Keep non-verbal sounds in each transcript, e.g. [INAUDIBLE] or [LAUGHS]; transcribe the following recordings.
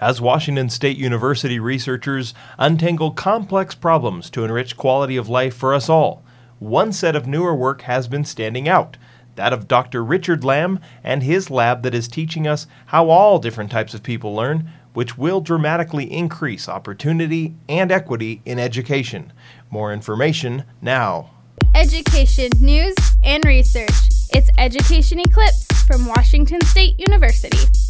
As Washington State University researchers untangle complex problems to enrich quality of life for us all, one set of newer work has been standing out that of Dr. Richard Lamb and his lab that is teaching us how all different types of people learn, which will dramatically increase opportunity and equity in education. More information now. Education, news, and research. It's Education Eclipse from Washington State University.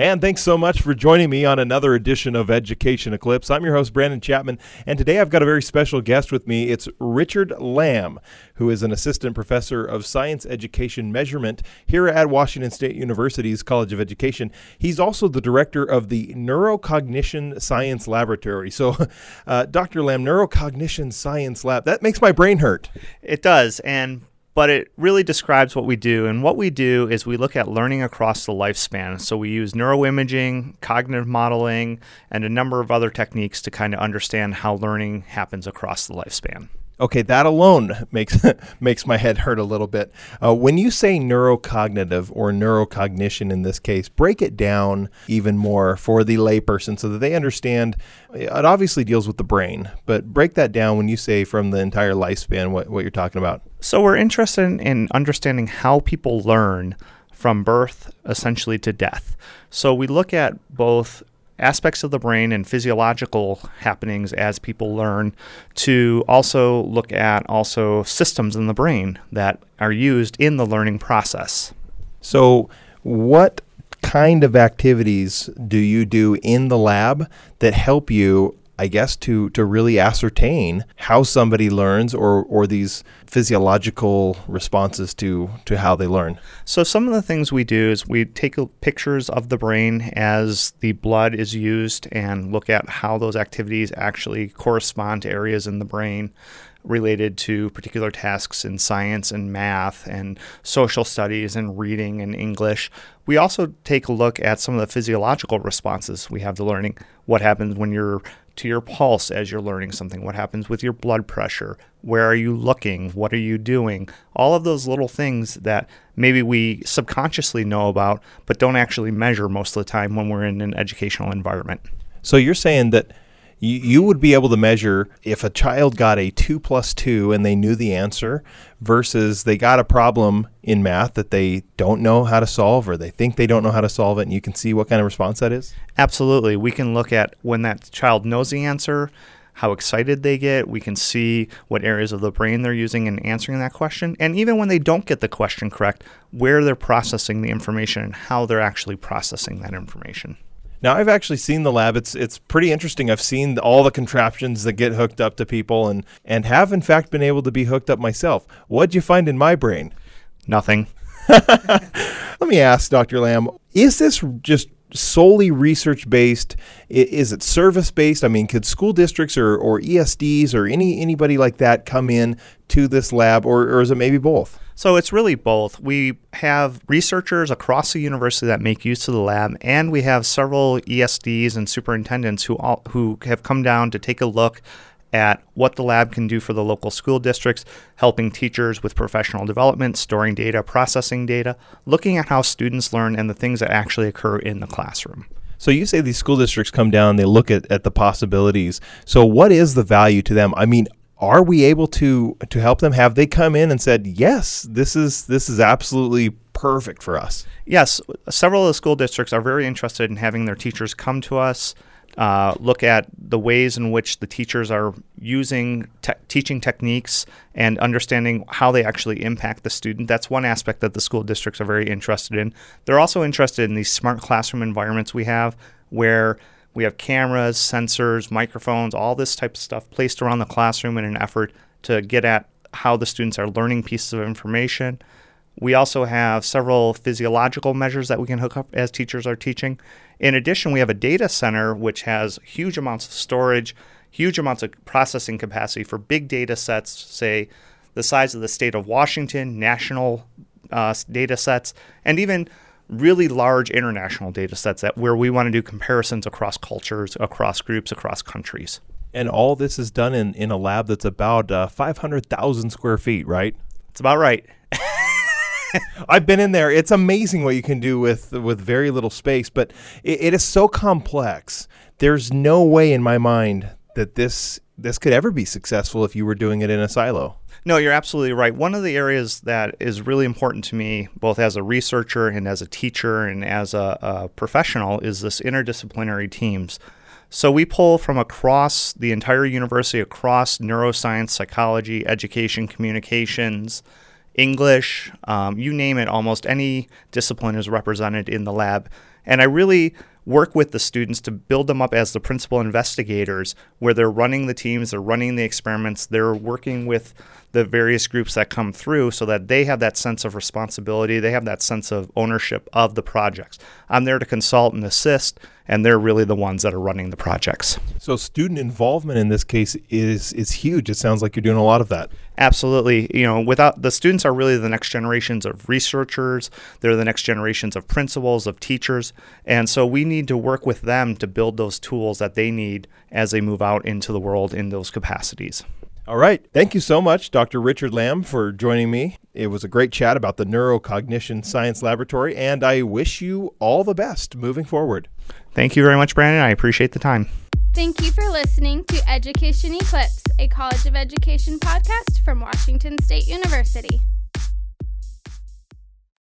And thanks so much for joining me on another edition of Education Eclipse. I'm your host, Brandon Chapman, and today I've got a very special guest with me. It's Richard Lamb, who is an assistant professor of science education measurement here at Washington State University's College of Education. He's also the director of the Neurocognition Science Laboratory. So, [LAUGHS] uh, Dr. Lamb, Neurocognition Science Lab, that makes my brain hurt. It does. And but it really describes what we do. And what we do is we look at learning across the lifespan. So we use neuroimaging, cognitive modeling, and a number of other techniques to kind of understand how learning happens across the lifespan. Okay, that alone makes [LAUGHS] makes my head hurt a little bit. Uh, when you say neurocognitive or neurocognition in this case, break it down even more for the layperson so that they understand. It obviously deals with the brain, but break that down when you say from the entire lifespan what, what you're talking about. So we're interested in understanding how people learn from birth essentially to death. So we look at both aspects of the brain and physiological happenings as people learn to also look at also systems in the brain that are used in the learning process. So what kind of activities do you do in the lab that help you I guess to to really ascertain how somebody learns or or these physiological responses to to how they learn. So some of the things we do is we take pictures of the brain as the blood is used and look at how those activities actually correspond to areas in the brain related to particular tasks in science and math and social studies and reading and English. We also take a look at some of the physiological responses we have to learning. What happens when you're to your pulse as you're learning something? What happens with your blood pressure? Where are you looking? What are you doing? All of those little things that maybe we subconsciously know about, but don't actually measure most of the time when we're in an educational environment. So you're saying that you, you would be able to measure if a child got a 2 plus 2 and they knew the answer versus they got a problem in math that they don't know how to solve or they think they don't know how to solve it and you can see what kind of response that is? Absolutely. We can look at when that child knows the answer, how excited they get. We can see what areas of the brain they're using in answering that question. And even when they don't get the question correct, where they're processing the information and how they're actually processing that information. Now I've actually seen the lab. It's it's pretty interesting. I've seen all the contraptions that get hooked up to people and and have in fact been able to be hooked up myself. What'd you find in my brain? Nothing. [LAUGHS] Let me ask Dr. Lamb, is this just solely research based? Is it service based? I mean, could school districts or, or ESDs or any anybody like that come in to this lab or, or is it maybe both? So it's really both. We have researchers across the university that make use of the lab, and we have several ESDs and superintendents who all, who have come down to take a look at what the lab can do for the local school districts, helping teachers with professional development, storing data, processing data, looking at how students learn and the things that actually occur in the classroom. So you say these school districts come down, they look at, at the possibilities. So what is the value to them? I mean, are we able to to help them? Have they come in and said, "Yes, this is this is absolutely perfect for us"? Yes, several of the school districts are very interested in having their teachers come to us, uh, look at the ways in which the teachers are using te- teaching techniques and understanding how they actually impact the student. That's one aspect that the school districts are very interested in. They're also interested in these smart classroom environments we have, where we have cameras, sensors, microphones, all this type of stuff placed around the classroom in an effort to get at how the students are learning pieces of information. We also have several physiological measures that we can hook up as teachers are teaching. In addition, we have a data center which has huge amounts of storage, huge amounts of processing capacity for big data sets, say the size of the state of Washington, national uh, data sets, and even really large international data sets that where we want to do comparisons across cultures, across groups, across countries. And all this is done in, in a lab that's about uh, 500,000 square feet, right? It's about right. [LAUGHS] [LAUGHS] I've been in there. It's amazing what you can do with with very little space, but it, it is so complex. There's no way in my mind that this this could ever be successful if you were doing it in a silo. No, you're absolutely right. One of the areas that is really important to me, both as a researcher and as a teacher and as a, a professional, is this interdisciplinary teams. So we pull from across the entire university, across neuroscience, psychology, education, communications, English, um, you name it, almost any discipline is represented in the lab. And I really work with the students to build them up as the principal investigators, where they're running the teams, they're running the experiments, they're working with the various groups that come through so that they have that sense of responsibility, they have that sense of ownership of the projects. I'm there to consult and assist, and they're really the ones that are running the projects. So student involvement in this case is is huge. It sounds like you're doing a lot of that. Absolutely. You know, without the students are really the next generations of researchers, they're the next generations of principals, of teachers, and so we need to work with them to build those tools that they need as they move out into the world in those capacities. All right. Thank you so much, Dr. Richard Lamb, for joining me. It was a great chat about the Neurocognition Science Laboratory, and I wish you all the best moving forward. Thank you very much, Brandon. I appreciate the time. Thank you for listening to Education Eclipse, a College of Education podcast from Washington State University.